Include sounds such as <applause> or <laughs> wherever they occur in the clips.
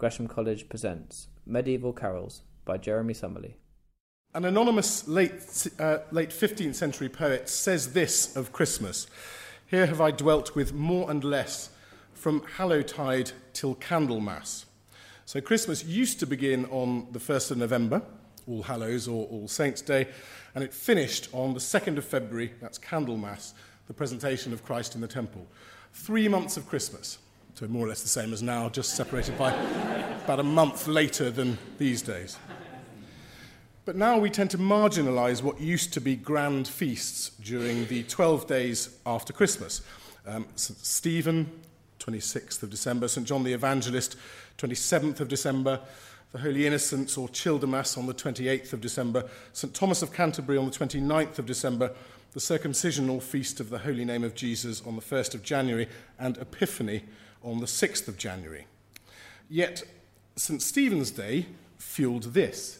Gresham College presents Medieval Carols by Jeremy Summerly. An anonymous late, uh, late 15th century poet says this of Christmas Here have I dwelt with more and less from Hallowtide till Candlemas. So Christmas used to begin on the 1st of November, All Hallows or All Saints' Day, and it finished on the 2nd of February, that's Candlemas, the presentation of Christ in the temple. Three months of Christmas, so more or less the same as now, just separated by about a month later than these days. But now we tend to marginalize what used to be grand feasts during the 12 days after Christmas. Um, St. Stephen, 26th of December, St. John the Evangelist, 27th of December, the Holy Innocents or Childermas on the 28th of December, St. Thomas of Canterbury on the 29th of December, the circumcisional feast of the Holy Name of Jesus on the 1st of January, and Epiphany on the 6th of January. Yet, St. Stephen's Day fueled this.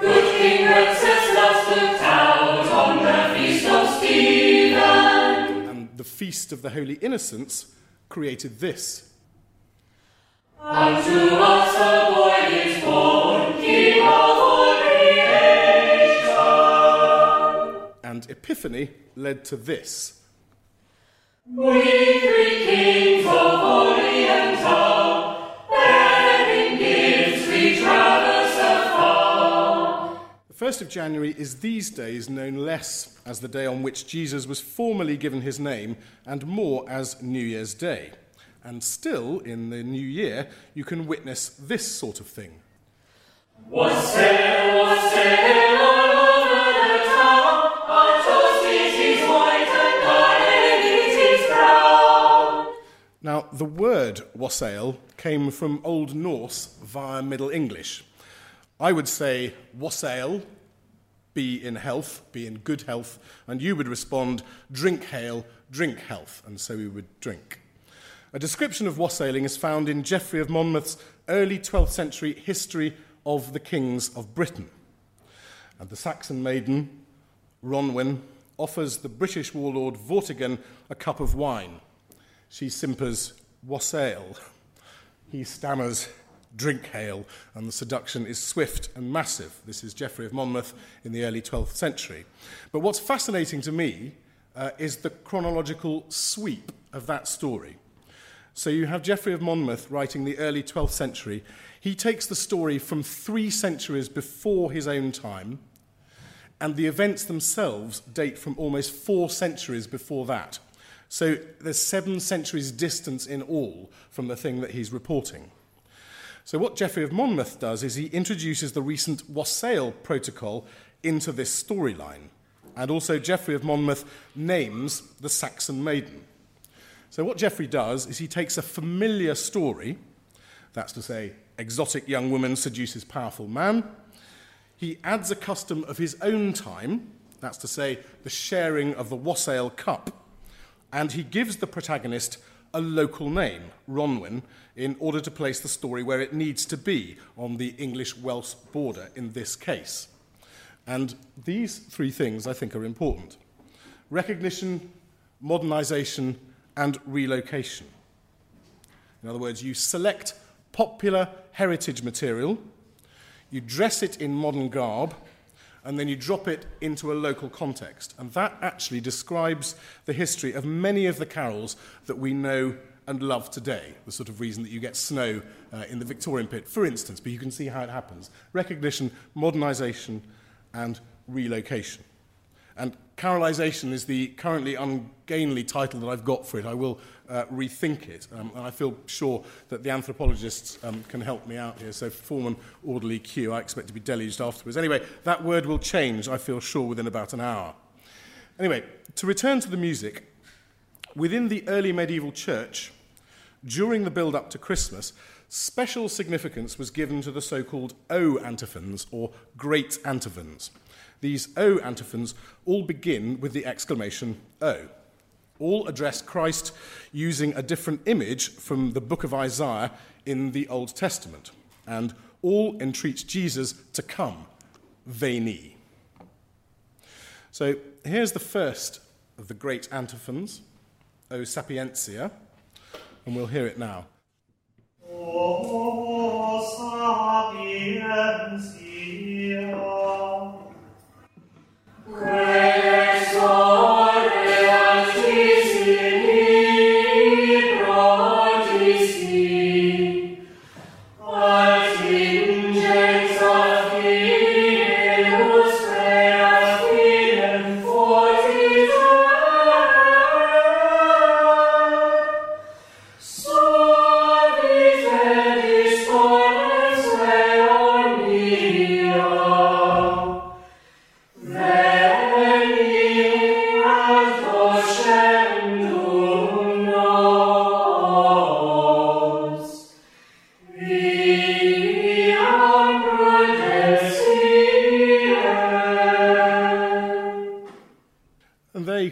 Good King Wenceslas looked out on the feast of Stephen. And the Feast of the Holy Innocents created this. Unto us a boy is born, King of all creation. And Epiphany led to this. The 1st of January is these days known less as the day on which Jesus was formally given his name and more as New Year's Day. And still, in the new year, you can witness this sort of thing. Wassail all over Now, the word wassail came from Old Norse via Middle English. I would say wassail, be in health, be in good health, and you would respond drink hail, drink health, and so we would drink. A description of wassailing is found in Geoffrey of Monmouth's early 12th century history of the kings of Britain. And the Saxon maiden, Ronwen, offers the British warlord Vortigern a cup of wine. She simpers, wassail. He stammers, drink hail, and the seduction is swift and massive. This is Geoffrey of Monmouth in the early 12th century. But what's fascinating to me uh, is the chronological sweep of that story. So you have Geoffrey of Monmouth writing the early 12th century. He takes the story from three centuries before his own time, and the events themselves date from almost four centuries before that. So there's seven centuries distance in all from the thing that he's reporting. So what Geoffrey of Monmouth does is he introduces the recent Wassail Protocol into this storyline. And also Geoffrey of Monmouth names the Saxon maiden. So, what Geoffrey does is he takes a familiar story, that's to say, exotic young woman seduces powerful man, he adds a custom of his own time, that's to say, the sharing of the wassail cup, and he gives the protagonist a local name, Ronwyn, in order to place the story where it needs to be on the English Welsh border in this case. And these three things I think are important recognition, modernization, and relocation. In other words, you select popular heritage material, you dress it in modern garb, and then you drop it into a local context. And that actually describes the history of many of the carols that we know and love today. The sort of reason that you get snow uh, in the Victorian pit, for instance, but you can see how it happens recognition, modernization, and relocation. And Carolization is the currently ungainly title that I've got for it. I will uh, rethink it, um, and I feel sure that the anthropologists um, can help me out here. So, form an orderly queue. I expect to be deluged afterwards. Anyway, that word will change, I feel sure, within about an hour. Anyway, to return to the music, within the early medieval church, during the build up to Christmas, special significance was given to the so called O antiphons or great antiphons. These O antiphons all begin with the exclamation O. All address Christ using a different image from the book of Isaiah in the Old Testament. And all entreat Jesus to come, veni. So here's the first of the great antiphons, O sapientia, and we'll hear it now. Oh. And there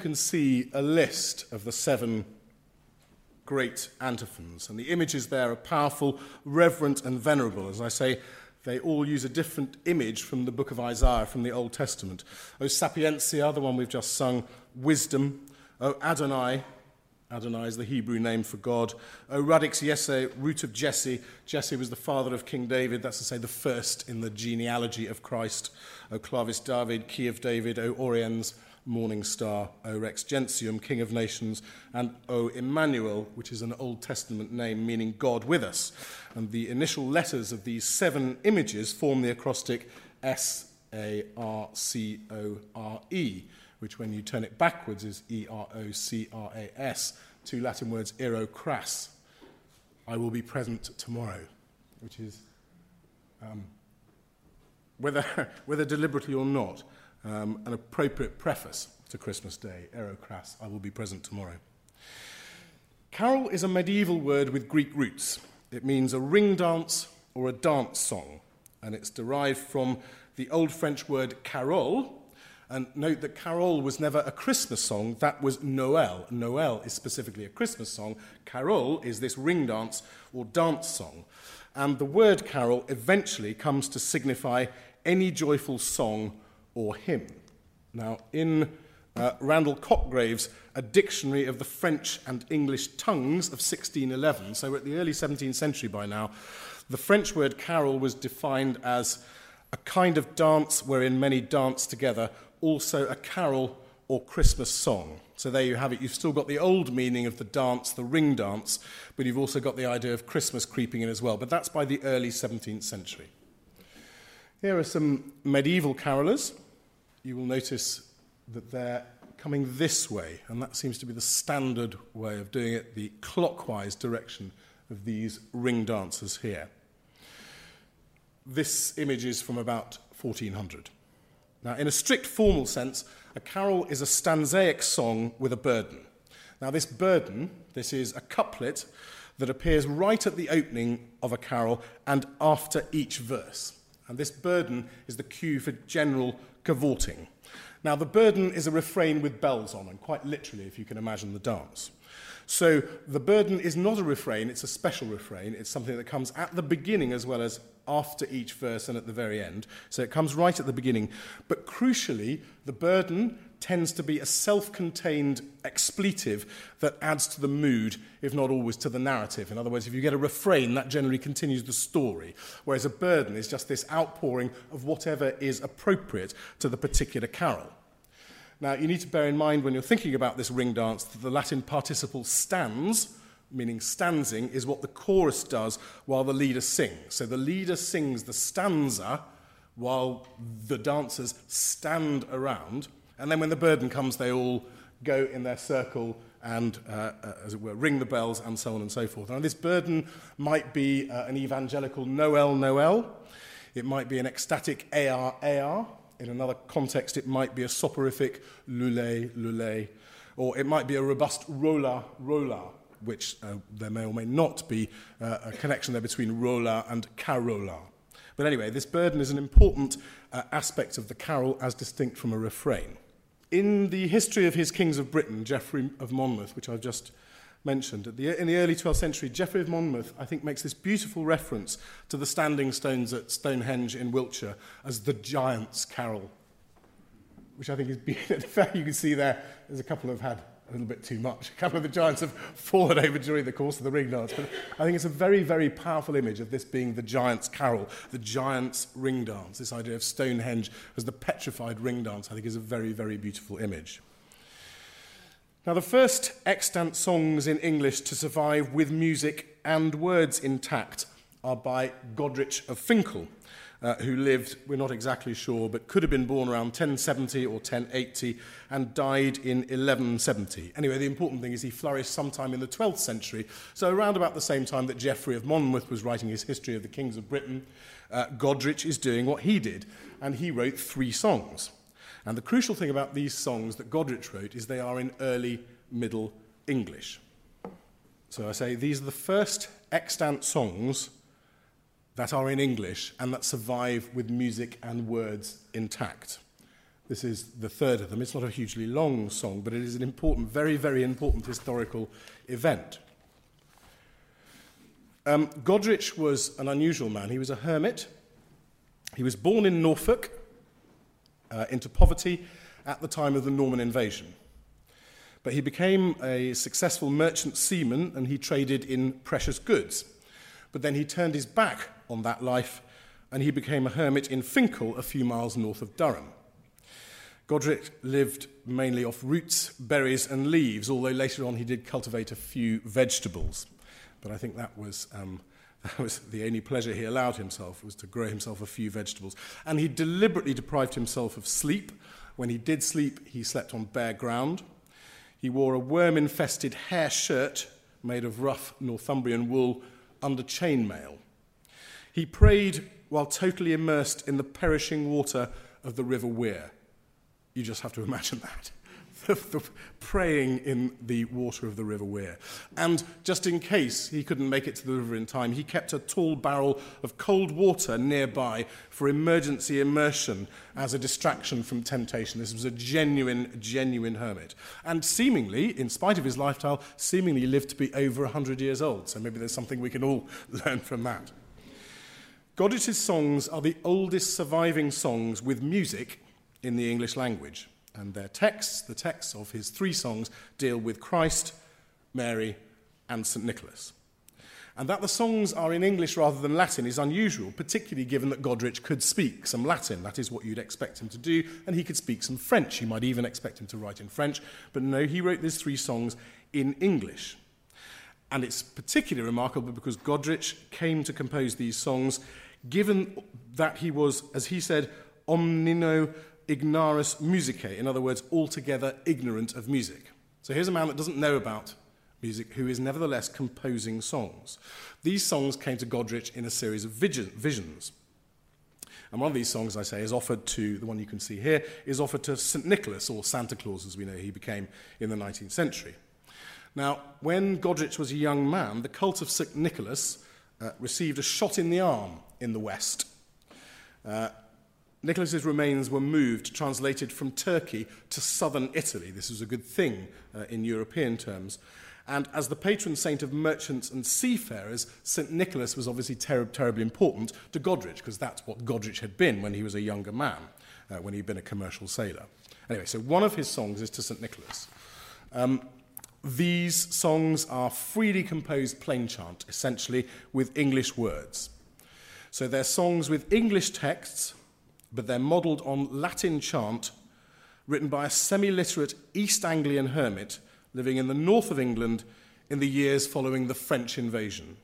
can see a list of the seven great antiphons. And the images there are powerful, reverent, and venerable. As I say, they all use a different image from the book of Isaiah from the Old Testament. O Sapientia, the one we've just sung, wisdom. O Adonai, Adonai is the Hebrew name for God. O Radix Yesse, root of Jesse. Jesse was the father of King David, that's to say, the first in the genealogy of Christ. O Clavis David, key of David. O Oriens, morning star. O Rex Gentium, king of nations. And O Emmanuel, which is an Old Testament name meaning God with us. And the initial letters of these seven images form the acrostic S A R C O R E which when you turn it backwards is E R O C R A S, two Latin words, ero cras. I will be present tomorrow, which is, um, whether, <laughs> whether deliberately or not, um, an appropriate preface to Christmas Day, ero cras, I will be present tomorrow. Carol is a medieval word with Greek roots. It means a ring dance or a dance song, and it's derived from the Old French word carole, and note that Carol was never a Christmas song, that was Noel. Noel is specifically a Christmas song. Carol is this ring dance or dance song. And the word carol eventually comes to signify any joyful song or him. Now, in uh, Randle Cotgrave's A Dictionary of the French and English Tongues of 1611, so we're at the early 17th century by now, the French word carol was defined as a kind of dance wherein many dance together, also a carol or Christmas song. So there you have it. You've still got the old meaning of the dance, the ring dance, but you've also got the idea of Christmas creeping in as well. But that's by the early 17th century. Here are some medieval carolers. You will notice that they're coming this way, and that seems to be the standard way of doing it, the clockwise direction of these ring dancers here. This image is from about 1400. Now, in a strict formal sense, a carol is a stanzaic song with a burden. Now, this burden, this is a couplet that appears right at the opening of a carol and after each verse. And this burden is the cue for general cavorting. Now, the burden is a refrain with bells on, and quite literally, if you can imagine the dance. So, the burden is not a refrain, it's a special refrain. It's something that comes at the beginning as well as after each verse and at the very end. So, it comes right at the beginning. But crucially, the burden tends to be a self contained expletive that adds to the mood, if not always to the narrative. In other words, if you get a refrain, that generally continues the story, whereas a burden is just this outpouring of whatever is appropriate to the particular carol. Now, you need to bear in mind when you're thinking about this ring dance that the Latin participle stands, meaning stanzing, is what the chorus does while the leader sings. So the leader sings the stanza while the dancers stand around. And then when the burden comes, they all go in their circle and, uh, uh, as it were, ring the bells and so on and so forth. Now, this burden might be uh, an evangelical Noel, Noel. It might be an ecstatic AR, AR. In another context, it might be a soporific lule, lule. Or it might be a robust rola, rola, which uh, there may or may not be uh, a connection there between rola and carola. But anyway, this burden is an important uh, aspect of the carol as distinct from a refrain. In the history of his kings of Britain, Geoffrey of Monmouth, which I've just mentioned, the, in the early 12th century, Geoffrey of Monmouth, I think, makes this beautiful reference to the standing stones at Stonehenge in Wiltshire as the giant's carol, which I think is <laughs> you can see there, there's a couple have had a little bit too much. A couple of the giants have <laughs> fallen over during the course of the ring dance. But I think it's a very, very powerful image of this being the giant's carol, the giant's ring dance. This idea of Stonehenge as the petrified ring dance, I think, is a very, very beautiful image. Now, the first extant songs in English to survive with music and words intact are by Godric of Finchale, uh, who lived, we're not exactly sure, but could have been born around 1070 or 1080 and died in 1170. Anyway, the important thing is he flourished sometime in the 12th century, so around about the same time that Geoffrey of Monmouth was writing his History of the Kings of Britain, uh, Godric is doing what he did, and he wrote three songs. And the crucial thing about these songs that Godric wrote is they are in early Middle English. So I say these are the first extant songs that are in English and that survive with music and words intact. This is the third of them. It's not a hugely long song, but it is an important, very, very important historical event. Um, Godric was an unusual man. He was a hermit. He was born in Norfolk uh, into poverty at the time of the Norman invasion. But he became a successful merchant seaman and he traded in precious goods. But then he turned his back on that life and he became a hermit in Finchale, a few miles north of Durham. Godric lived mainly off roots, berries, and leaves, although later on he did cultivate a few vegetables. But I think that was, um, <laughs> that was the only pleasure he allowed himself, was to grow himself a few vegetables. And he deliberately deprived himself of sleep. When he did sleep, he slept on bare ground. He wore a worm infested hair shirt made of rough Northumbrian wool under chainmail. He prayed while totally immersed in the perishing water of the River Wear. You just have to imagine that. <laughs> The, the praying in the water of the River Wear. And just in case he couldn't make it to the river in time, he kept a tall barrel of cold water nearby for emergency immersion as a distraction from temptation. This was a genuine, genuine hermit. And seemingly, in spite of his lifestyle, seemingly lived to be over 100 years old. So maybe there's something we can all <laughs> learn from that. Godric's songs are the oldest surviving songs with music in the English language. And their texts, the texts of his three songs, deal with Christ, Mary, and St. Nicholas. And that the songs are in English rather than Latin is unusual, particularly given that Godric could speak some Latin. That is what you'd expect him to do. And he could speak some French. You might even expect him to write in French. But no, he wrote these three songs in English. And it's particularly remarkable because Godric came to compose these songs given that he was, as he said, omnino ignaris musicae, in other words, altogether ignorant of music. So here's a man that doesn't know about music who is nevertheless composing songs. These songs came to Godric in a series of visions. And one of these songs, I say, is offered to, the one you can see here, is offered to St. Nicholas, or Santa Claus, as we know he became in the 19th century. Now, when Godric was a young man, the cult of St. Nicholas uh, received a shot in the arm in the West. Uh, Nicholas's remains were moved, translated from Turkey to southern Italy. This was a good thing uh, in European terms. And as the patron saint of merchants and seafarers, St. Nicholas was obviously ter- terribly important to Godric, because that's what Godric had been when he was a younger man, uh, when he'd been a commercial sailor. Anyway, so one of his songs is to St. Nicholas. Um, these songs are freely composed plain chant, essentially with English words. So they're songs with English texts, but they're modelled on Latin chant written by a semi literate East Anglian hermit living in the north of England in the years following the French invasion.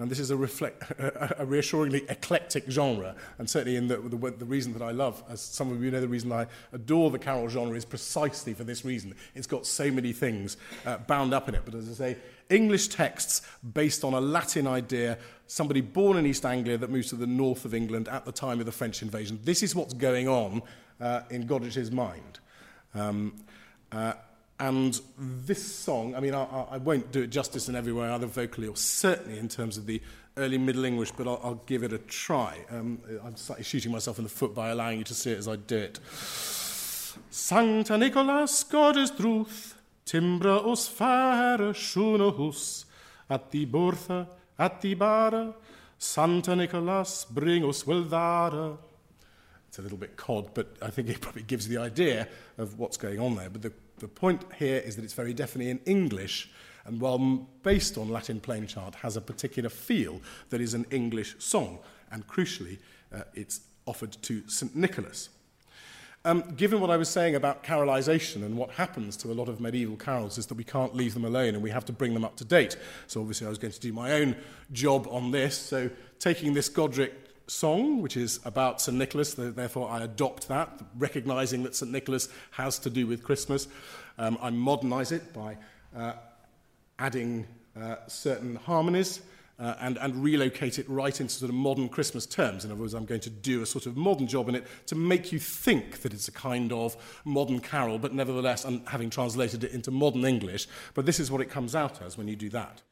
And this is a, reflect, <laughs> a, reassuringly eclectic genre, and certainly in the, the, the, reason that I love, as some of you know, the reason I adore the carol genre is precisely for this reason. It's got so many things uh, bound up in it. But as I say, English texts based on a Latin idea, somebody born in East Anglia that moves to the north of England at the time of the French invasion. This is what's going on uh, in Godric's mind. Um, uh, and this song, I mean, I, I won't do it justice in every way, either vocally or certainly in terms of the early Middle English, but I'll, I'll give it a try. Um, I'm slightly shooting myself in the foot by allowing you to see it as I do it. Sancta Nicholas, God is truth, timbra os fare hus, at the bortha, at Santa Nicholas, bring us It's a little bit cod, but I think it probably gives the idea of what's going on there. But the the point here is that it's very definitely in English, and while based on Latin plain chant, has a particular feel that is an English song, and crucially, uh, it's offered to St. Nicholas. Um, given what I was saying about carolization and what happens to a lot of medieval carols is that we can't leave them alone and we have to bring them up to date. So obviously I was going to do my own job on this. So taking this Godric song, which is about St. Nicholas, th- therefore I adopt that, recognizing that St. Nicholas has to do with Christmas. Um, I modernize it by uh, adding uh, certain harmonies uh, and, and relocate it right into sort of modern Christmas terms. In other words, I'm going to do a sort of modern job in it to make you think that it's a kind of modern carol, but nevertheless, I'm having translated it into modern English. But this is what it comes out as when you do that.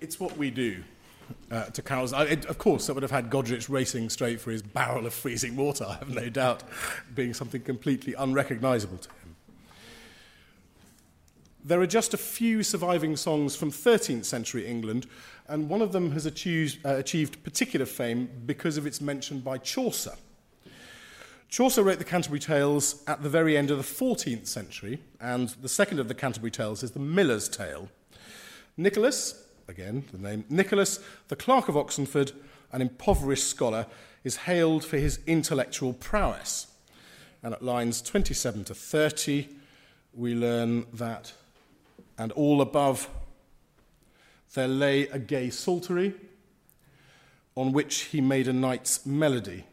It's what we do uh, to carols. I, it, of course, that would have had Godric racing straight for his barrel of freezing water, <laughs> I have no doubt, being something completely unrecognizable to him. There are just a few surviving songs from 13th century England, and one of them has achieved, uh, achieved particular fame because of its mention by Chaucer. Chaucer wrote the Canterbury Tales at the very end of the 14th century, and the second of the Canterbury Tales is the Miller's Tale. Nicholas, again the name, Nicholas, the Clerk of Oxenford, an impoverished scholar, is hailed for his intellectual prowess. And at lines 27 to 30, we learn that, and all above there lay a gay psaltery on which he made a night's melody,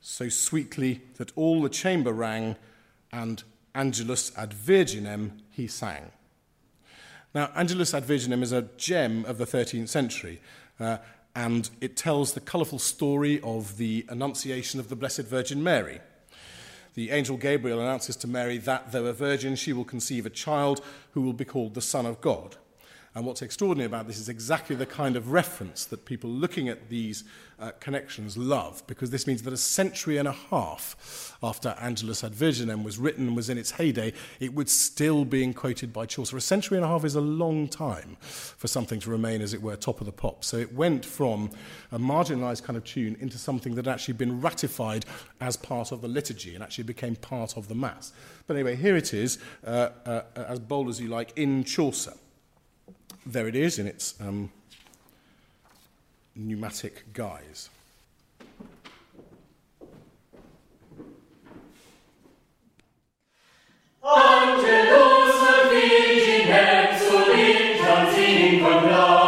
so sweetly that all the chamber rang, and Angelus ad Virginem he sang. Now, Angelus ad Virginem is a gem of the 13th century, uh, and it tells the colourful story of the Annunciation of the Blessed Virgin Mary. The angel Gabriel announces to Mary that, though a virgin, she will conceive a child who will be called the Son of God. And what's extraordinary about this is exactly the kind of reference that people looking at these uh, connections love, because this means that a century and a half after Angelus ad Virginem was written and was in its heyday, it would still being quoted by Chaucer. A century and a half is a long time for something to remain, as it were, top of the pop. So it went from a marginalized kind of tune into something that had actually been ratified as part of the liturgy and actually became part of the Mass. But anyway, here it is, uh, uh, as bold as you like, in Chaucer there it is in its um, neumatic guise. Angelus ad Virginem solingens in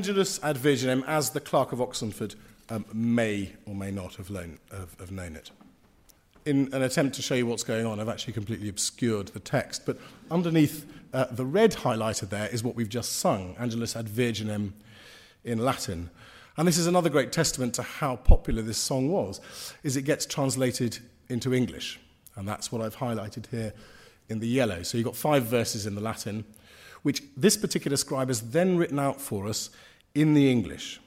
Angelus ad Virginem, as the Clerk of Oxenford um, may or may not have, have, have known it. In an attempt to show you what's going on, I've actually completely obscured the text, but underneath uh, the red highlighter there is what we've just sung, Angelus ad Virginem in Latin. And this is another great testament to how popular this song was, is it gets translated into English. And that's what I've highlighted here in the yellow. So you've got five verses in the Latin, which this particular scribe has then written out for us in the English.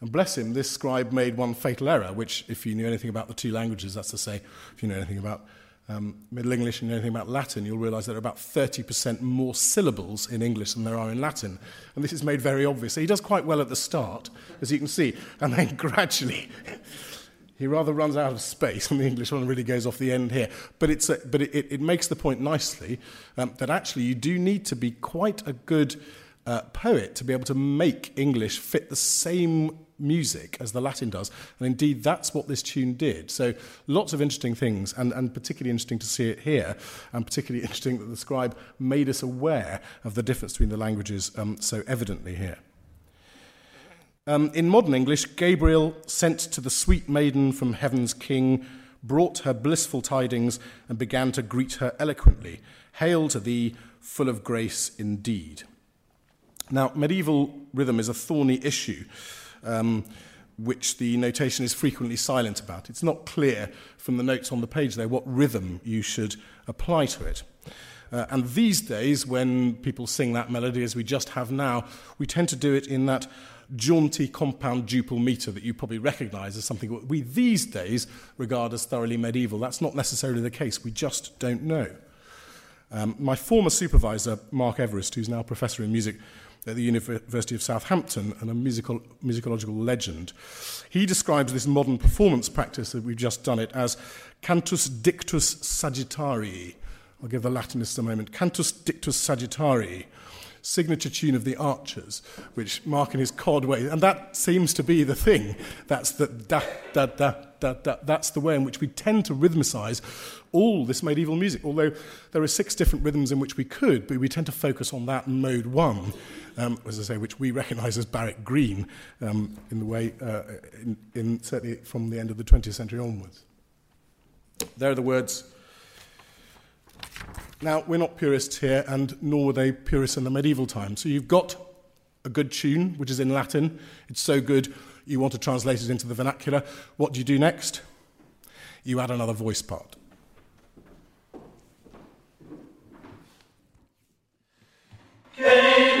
And bless him, this scribe made one fatal error, which, if you knew anything about the two languages, that's to say, if you know anything about um, Middle English and anything about Latin, you'll realize there are about 30% more syllables in English than there are in Latin. And this is made very obvious. So he does quite well at the start, as you can see, and then <laughs> gradually he rather runs out of space, and the English one really goes off the end here. But, it's a, but it, it makes the point nicely um, that actually you do need to be quite a good uh, poet to be able to make English fit the same music as the Latin does. And indeed, that's what this tune did. So lots of interesting things, and, and particularly interesting to see it here, and particularly <laughs> interesting that the scribe made us aware of the difference between the languages um, so evidently here. Um, in modern English, Gabriel sent to the sweet maiden from heaven's king, brought her blissful tidings, and began to greet her eloquently. Hail to thee, full of grace indeed. Now, medieval rhythm is a thorny issue, um, which the notation is frequently silent about. It's not clear from the notes on the page there what rhythm you should apply to it. Uh, and these days, when people sing that melody as we just have now, we tend to do it in that jaunty compound duple meter that you probably recognize as something we these days regard as thoroughly medieval. That's not necessarily the case. We just don't know. Um, my former supervisor, Mark Everest, who's now professor in music at the University of Southampton and a musical, musicological legend. He describes this modern performance practice that we've just done it as cantus dictus sagittarii. I'll give the Latinist a moment. Cantus dictus sagittarii, signature tune of the Archers, which Mark in his cod way, and that seems to be the thing. That's the da da da da da. That's the way in which we tend to rhythmicize all this medieval music. Although there are six different rhythms in which we could, but we tend to focus on that mode one. Um, as I say, which we recognise as Barrett Green um, in the way, uh, in, in certainly from the end of the 20th century onwards. There are the words now, we're not purists here, and nor were they purists in the medieval times. So you've got a good tune, which is in Latin. It's so good, you want to translate it into the vernacular. What do you do next? You add another voice part. Now,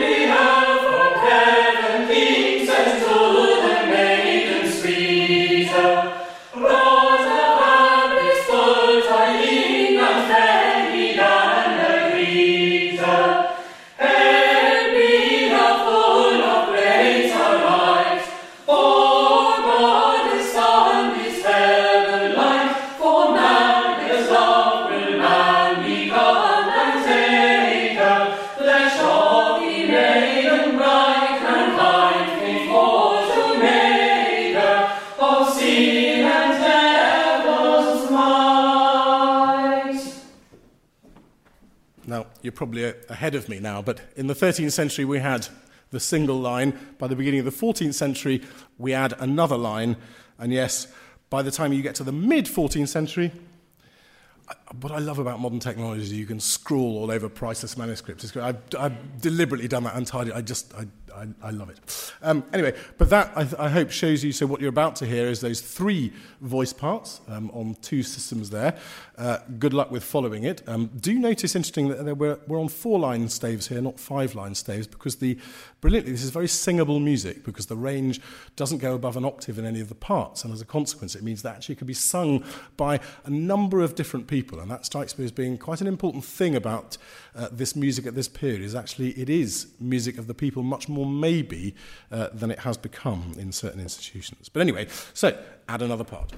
probably ahead of me now, but in the 13th century we had the single line. By the beginning of the 14th century, we add another line. And yes, by the time you get to the mid 14th century, what I love about modern technology is you can scroll all over priceless manuscripts. I've, I've, deliberately done that entirely. I just, I, I, I love it. Um, anyway, but that I, I, hope shows you. So what you're about to hear is those three voice parts um, on two systems there. Uh, good luck with following it. Um, do notice, interesting, that we're, we're on four line staves here, not five line staves, because the brilliantly this is very singable music because the range doesn't go above an octave in any of the parts, and as a consequence, it means that actually can be sung by a number of different people, and that strikes me as being quite an important thing about uh, this music at this period. Is actually it is music of the people much more maybe uh, than it has become in certain institutions. But anyway, so add another part.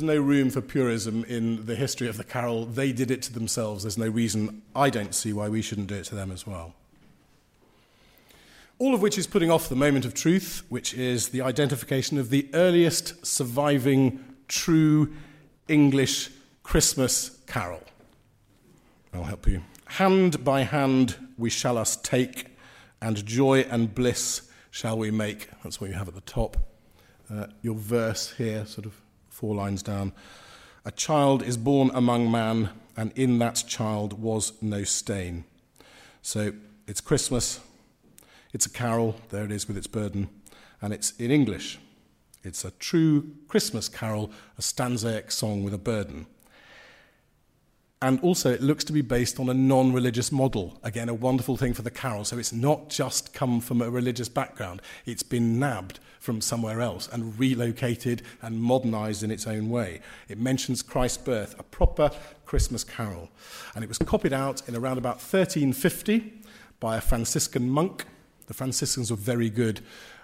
There's, no room for purism in the history of the carol. They did it to themselves. There's no reason I don't see why we shouldn't do it to them as well. All of which is putting off the moment of truth, which is the identification of the earliest surviving true English Christmas carol. I'll help you. Hand by hand we shall us take, and joy and bliss shall we make. That's what you have at the top. Uh, your verse here, sort of four lines down. A child is born among man, and in that child was no stain. So it's Christmas, it's a carol, there it is with its burden, and it's in English. It's a true Christmas carol, a stanzaic song with a burden. And also, it looks to be based on a non religious model. Again, a wonderful thing for the carol. So it's not just come from a religious background, it's been nabbed from somewhere else and relocated and modernized in its own way. It mentions Christ's birth, a proper Christmas carol. And it was copied out in around about 1350 by a Franciscan monk. The Franciscans were very good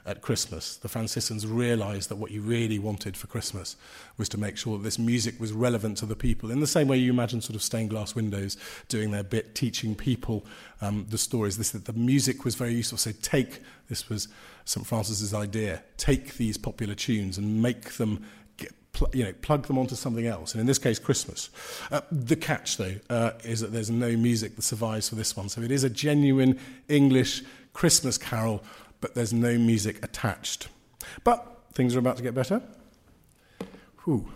at Christmas. The Franciscans realized that what you really wanted for Christmas was to make sure that this music was relevant to the people. In the same way you imagine sort of stained glass windows doing their bit, teaching people um, the stories. This, that the music was very useful. So take, this was St. Francis's idea, take these popular tunes and make them you know, plug them onto something else, and in this case, Christmas. Uh, the catch, though, uh, is that there's no music that survives for this one, so it is a genuine English Christmas carol but there's no music attached. But things are about to get better. Whew.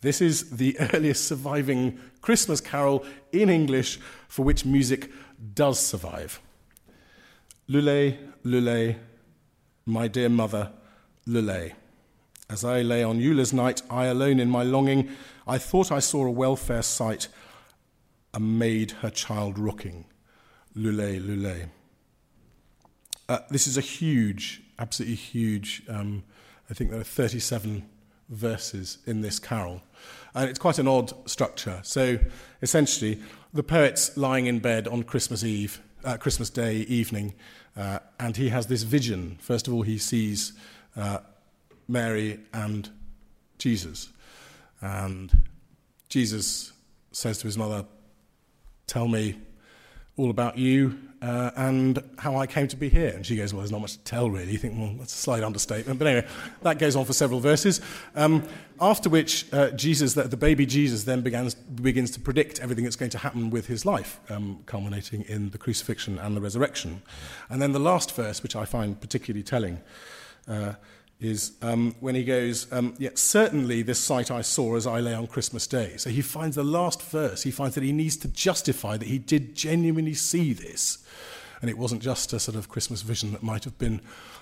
This is the <laughs> earliest surviving Christmas carol in English for which music does survive. Lule, Lule, my dear mother, Lule. As I lay on Eulers night, I alone in my longing, I thought I saw a welfare sight, a maid her child rocking. Lule, Lule. Uh, this is a huge, absolutely huge. Um, I think there are 37 verses in this carol. And it's quite an odd structure. So essentially, the poet's lying in bed on Christmas Eve, uh, Christmas Day evening, uh, and he has this vision. First of all, he sees uh, Mary and Jesus. And Jesus says to his mother, Tell me all about you uh, and how I came to be here. And she goes, Well, there's not much to tell, really. You think, Well, that's a slight understatement. But anyway, that goes on for several verses. Um, after which, uh, Jesus, the, the, baby Jesus, then begins, begins to predict everything that's going to happen with his life, um, culminating in the crucifixion and the resurrection. And then the last verse, which I find particularly telling, uh, is um, when he goes, um, Yet certainly this sight I saw as I lay on Christmas Day. So he finds the last verse, he finds that he needs to justify that he did genuinely see this. And it wasn't just a sort of Christmas vision that might have been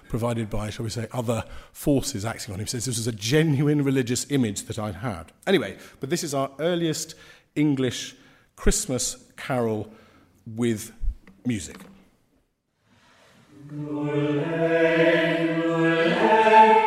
provided by, shall we say, other forces acting on him. He says this was a genuine religious image that I'd had. Anyway, but this is our earliest English Christmas carol with music. Nulle, nulle,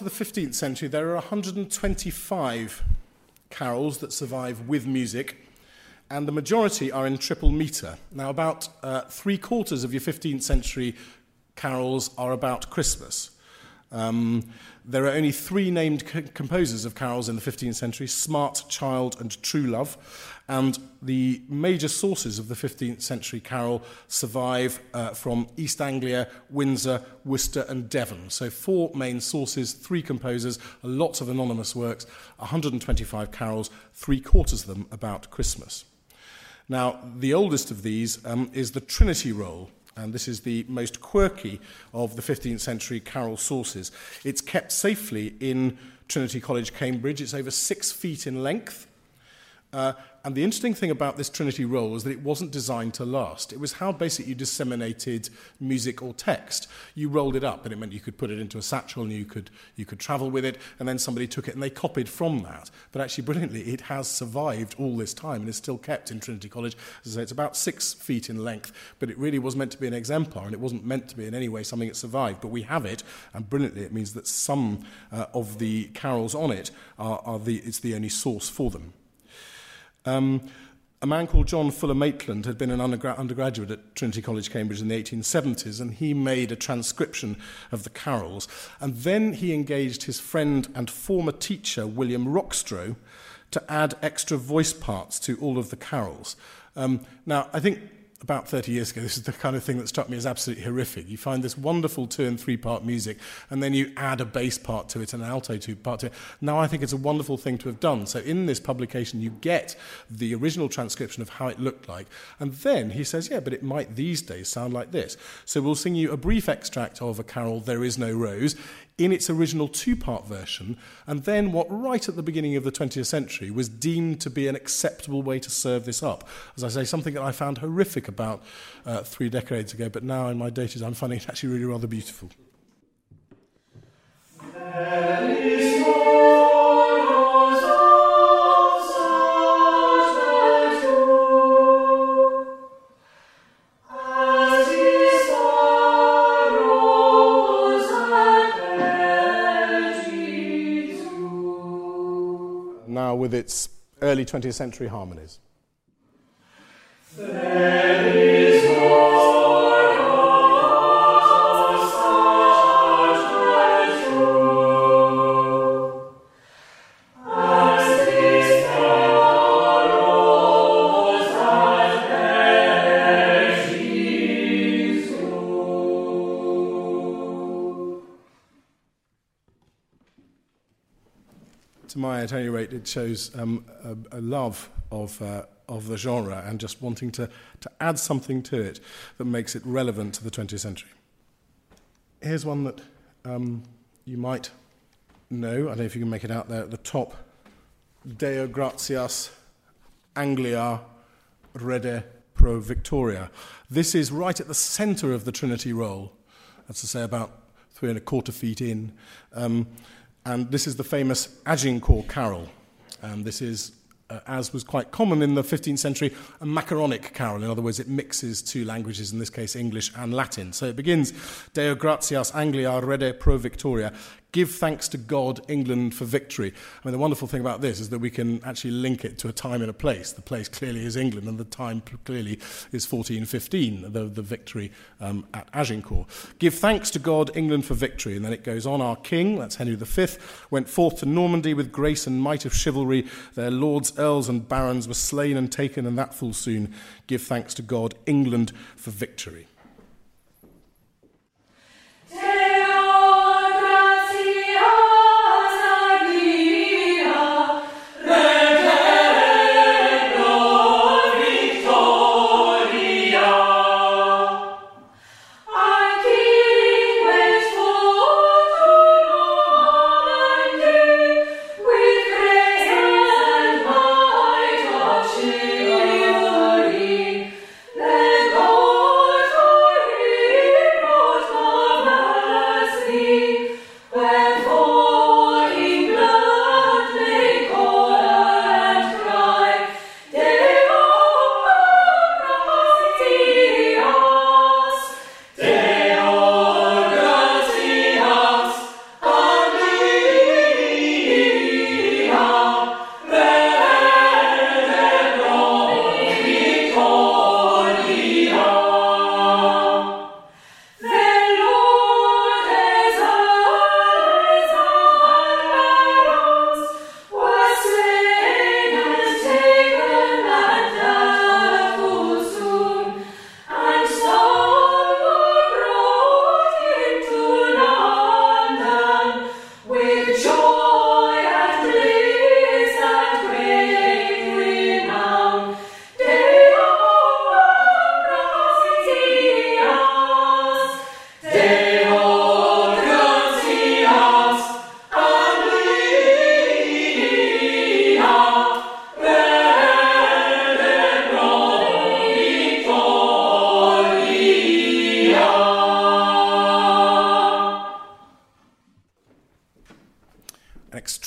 to the 15th century, there are 125 carols that survive with music, and the majority are in triple metre. Now, about uh, three quarters of your 15th century carols are about Christmas. Um, there are only three named c- composers of carols in the 15th century Smart, Child, and Trouluffe. And the major sources of the 15th century carol survive uh, from East Anglia, Windsor, Worcester, and Devon. So, four main sources, three composers, lots of anonymous works, 125 carols, three quarters of them about Christmas. Now, the oldest of these um, is the Trinity Roll, and this is the most quirky of the 15th century carol sources. It's kept safely in Trinity College, Cambridge. It's over six feet in length Uh, and the interesting thing about this Trinity roll is that it wasn't designed to last. It was how basically you disseminated music or text. You rolled it up, and it meant you could put it into a satchel and you could, you could travel with it, and then somebody took it and they copied from that. But actually, brilliantly, it has survived all this time and is still kept in Trinity College. As I say, it's about six feet in length, but it really was meant to be an exemplar, and it wasn't meant to be in any way something that survived. But we have it, and brilliantly, it means that some uh, of the carols on it are, are the, it's the only source for them. Um, a man called John Fuller Maitland had been an undergra- undergraduate at Trinity College, Cambridge in the 1870s, and he made a transcription of the carols. And then he engaged his friend and former teacher, William Rockstro, to add extra voice parts to all of the carols. Um, now, I think about 30 years ago, this is the kind of thing that struck me as absolutely horrific. You find this wonderful two and three part music, and then you add a bass part to it and an alto two part to it. Now I think it's a wonderful thing to have done. So in this publication, you get the original transcription of how it looked like. And then he says, yeah, but it might these days sound like this. So we'll sing you a brief extract of a carol, There Is No Rose, in its original two part version, and then what right at the beginning of the 20th century was deemed to be an acceptable way to serve this up. As I say, something that I found horrific about uh, three decades ago, but now in my datas I'm finding it actually really rather beautiful. With its early 20th century harmonies. At any rate, it shows um, a, a love of, uh, of the genre and just wanting to, to add something to it that makes it relevant to the 20th century. Here's one that um, you might know. I don't know if you can make it out there at the top. Deo gratias Anglia redde pro victoria. This is right at the centre of the Trinity roll. That's to say, about three and a quarter feet in. Um, and this is the famous Agincourt carol. Um, this is, uh, as was quite common in the 15th century, a macaronic carol. In other words, it mixes two languages, in this case English and Latin. So it begins, Deo gratias Anglia redde pro victoria. Give thanks to God, England, for victory. I mean, the wonderful thing about this is that we can actually link it to a time and a place. The place clearly is England, and the time clearly is 1415, the, the victory um, at Agincourt. Give thanks to God, England, for victory. And then it goes on. Our king, that's Henry V, went forth to Normandy with grace and might of chivalry. Their lords, earls, and barons were slain and taken, and that full soon. Give thanks to God, England, for victory. Deo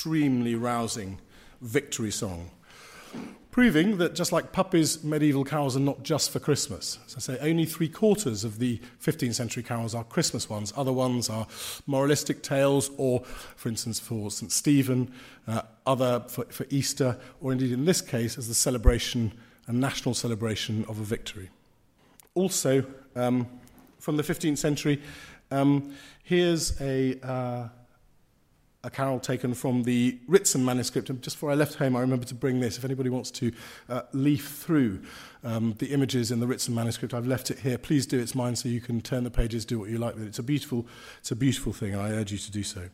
extremely rousing victory song. Proving that just like puppies, medieval carols are not just for Christmas. As I say, only three quarters of the 15th century carols are Christmas ones. Other ones are moralistic tales, or, for instance, for St. Stephen, uh, other for, for Easter, or indeed in this case, as the celebration, a national celebration of a victory. Also, um, from the 15th century, um, here's a. Uh, a carol taken from the Ritson manuscript. And just before I left home, I remember to bring this. If anybody wants to uh, leaf through um, the images in the Ritson manuscript, I've left it here. Please do. It's mine, so you can turn the pages, do what you like with it. It's a beautiful, it's a beautiful thing, and I urge you to do so.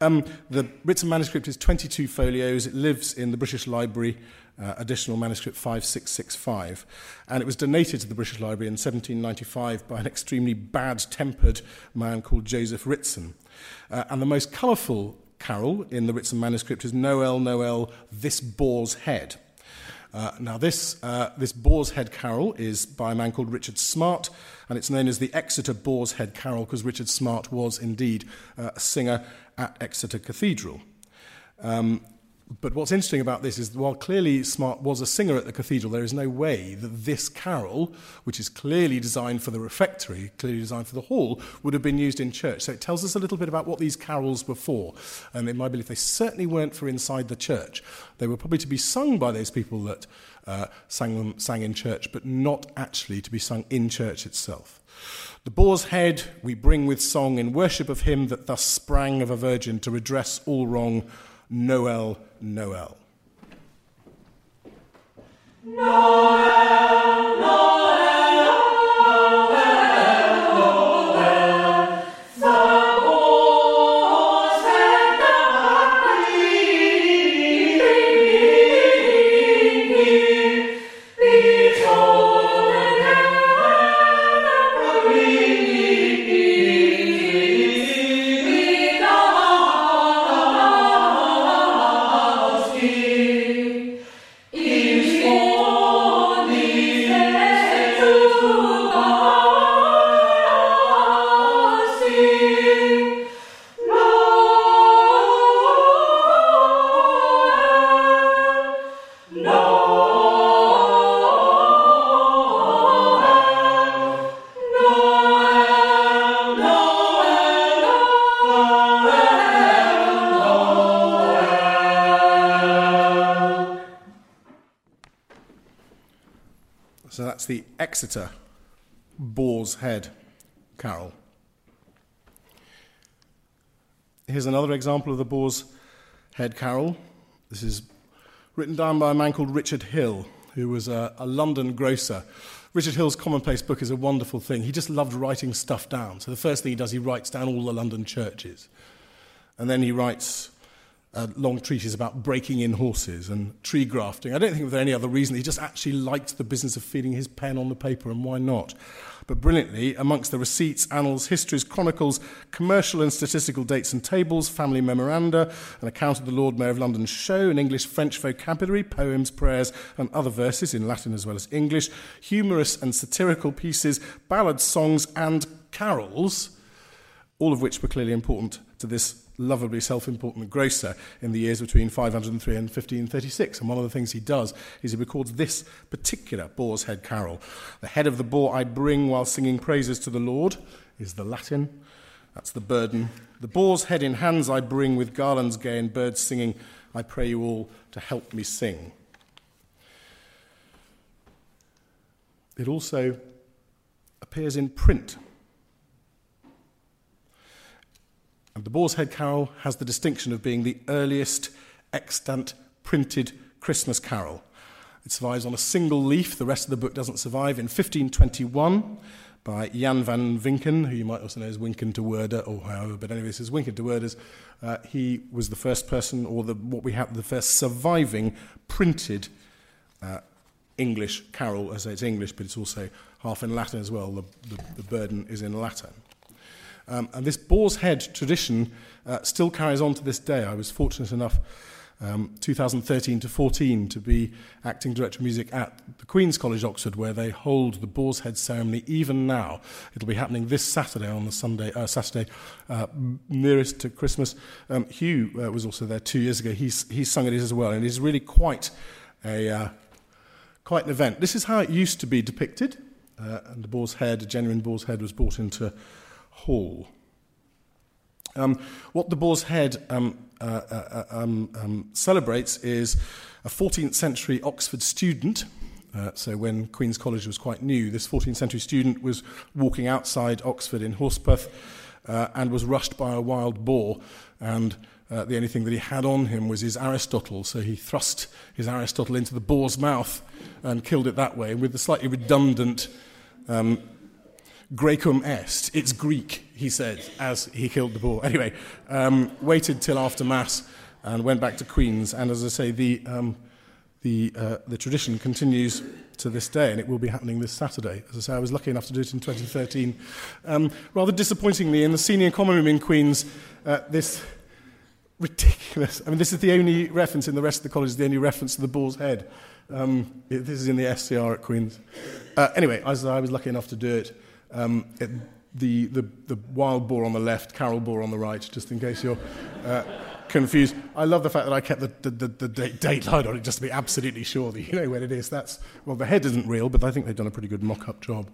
Um, the Ritson manuscript is 22 folios. It lives in the British Library. Uh, additional manuscript 5665. And it was donated to the British Library in 1795 by an extremely bad tempered man called Joseph Ritson. Uh, and the most colourful carol in the Ritson manuscript is Noel, Noel, This Boar's Head. Uh, now, this, uh, this Boar's Head carol is by a man called Richard Smart, and it's known as the Exeter Boar's Head carol because Richard Smart was indeed uh, a singer at Exeter Cathedral. Um, But what's interesting about this is while clearly Smart was a singer at the cathedral, there is no way that this carol, which is clearly designed for the refectory, clearly designed for the hall, would have been used in church. So it tells us a little bit about what these carols were for. And in my belief, they certainly weren't for inside the church. They were probably to be sung by those people that uh, sang them sang in church, but not actually to be sung in church itself. The boar's head we bring with song in worship of him that thus sprang of a virgin to redress all wrong Noel, Noel. So that's the Exeter Boar's Head carol. Here's another example of the Boar's Head carol. This is written down by a man called Richard Hill, who was a, a London grocer. Richard Hill's commonplace book is a wonderful thing. He just loved writing stuff down. So the first thing he does, he writes down all the London churches. And then he writes a long treatise about breaking in horses and tree grafting. I don't think there any other reason. He just actually liked the business of feeding his pen on the paper, and why not? But brilliantly, amongst the receipts, annals, histories, chronicles, commercial and statistical dates and tables, family memoranda, an account of the Lord Mayor of London's show, an English French vocabulary, poems, prayers, and other verses in Latin as well as English, humorous and satirical pieces, ballads, songs, and carols, all of which were clearly important to this lovably self-important grocer in the years between 503 and 1536. And one of the things he does is he records this particular boar's head carol. The head of the boar I bring while singing praises to the Lord is the Latin. That's the burden. The boar's head in hands I bring with garlands gay and birds singing. I pray you all to help me sing. It also appears in print And the Boar's Head Carol has the distinction of being the earliest extant printed Christmas carol. It survives on a single leaf, the rest of the book doesn't survive, in 1521 by Jan van Wynkyn, who you might also know as Wynkyn de Worde, or however, but anyway, this is Wynkyn de Worde's. Uh, he was the first person, or the, what we have, the first surviving printed uh, English carol, as it's English, but it's also half in Latin as well. The, the, the burden is in Latin. Um, and this boar's head tradition uh, still carries on to this day. I was fortunate enough um, 2013 to 14 to be acting director of music at the Queen's College, Oxford, where they hold the Boar's Head ceremony even now. It'll be happening this Saturday on the Sunday, uh, Saturday uh, nearest to Christmas. Um, Hugh uh, was also there two years ago. He's, he's sung it as well, and it is really quite a uh, quite an event. This is how it used to be depicted, uh, and the boar's head, a genuine boar's head, was brought into Hall. Um, what the boar's head um, uh, uh, um, um, celebrates is a 14th century Oxford student. Uh, so when Queen's College was quite new, this 14th century student was walking outside Oxford in Horspath uh, and was rushed by a wild boar. And uh, the only thing that he had on him was his Aristotle. So he thrust his Aristotle into the boar's mouth and killed it that way with the slightly redundant um, Graecum est. It's Greek, he said, as he killed the boar. Anyway, um, waited till after Mass and went back to Queen's. And as I say, the, um, the, uh, the tradition continues to this day, and it will be happening this Saturday. As I say, I was lucky enough to do it in 2013. Um, rather disappointingly, in the senior common room in Queen's, uh, this ridiculous. I mean, this is the only reference in the rest of the college, the only reference to the bull's head. Um, this is in the SCR at Queen's. Uh, anyway, as I was lucky enough to do it, um, it, the, the, the wild boar on the left, Carol boar on the right, just in case you're uh, confused. I love the fact that I kept the, the, the, the date, line on it just to be absolutely sure that you know when it is. That's, well, the head isn't real, but I think they've done a pretty good mock up job.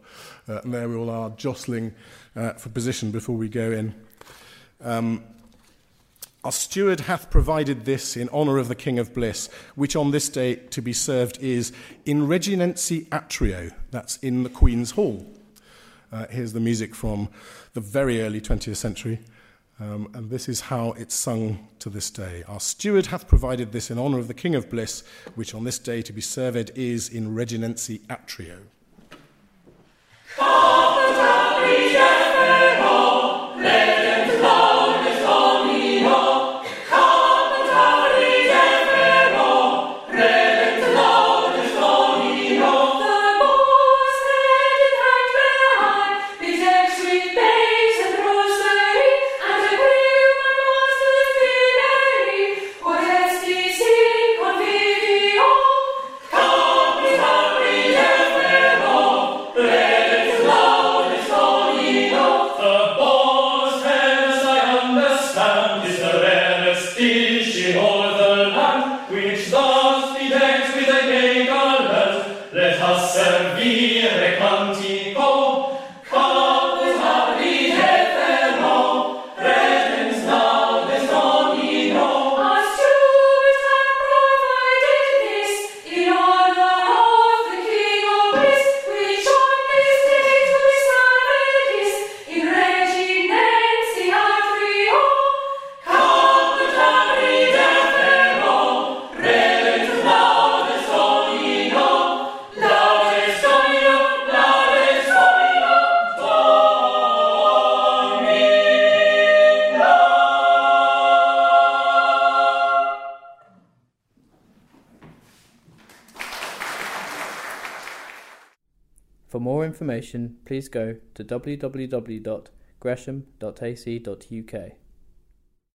Uh, and there we all are jostling uh, for position before we go in. Um, Our steward hath provided this in honour of the King of Bliss, which on this day to be served is in reginensi atrio, that's in the Queen's Hall. Uh, here's the music from the very early 20th century, um, and this is how it's sung to this day. Our steward hath provided this in honour of the King of Bliss, which on this day to be served is in reginensi atrio. The information, please go to www.gresham.ac.uk.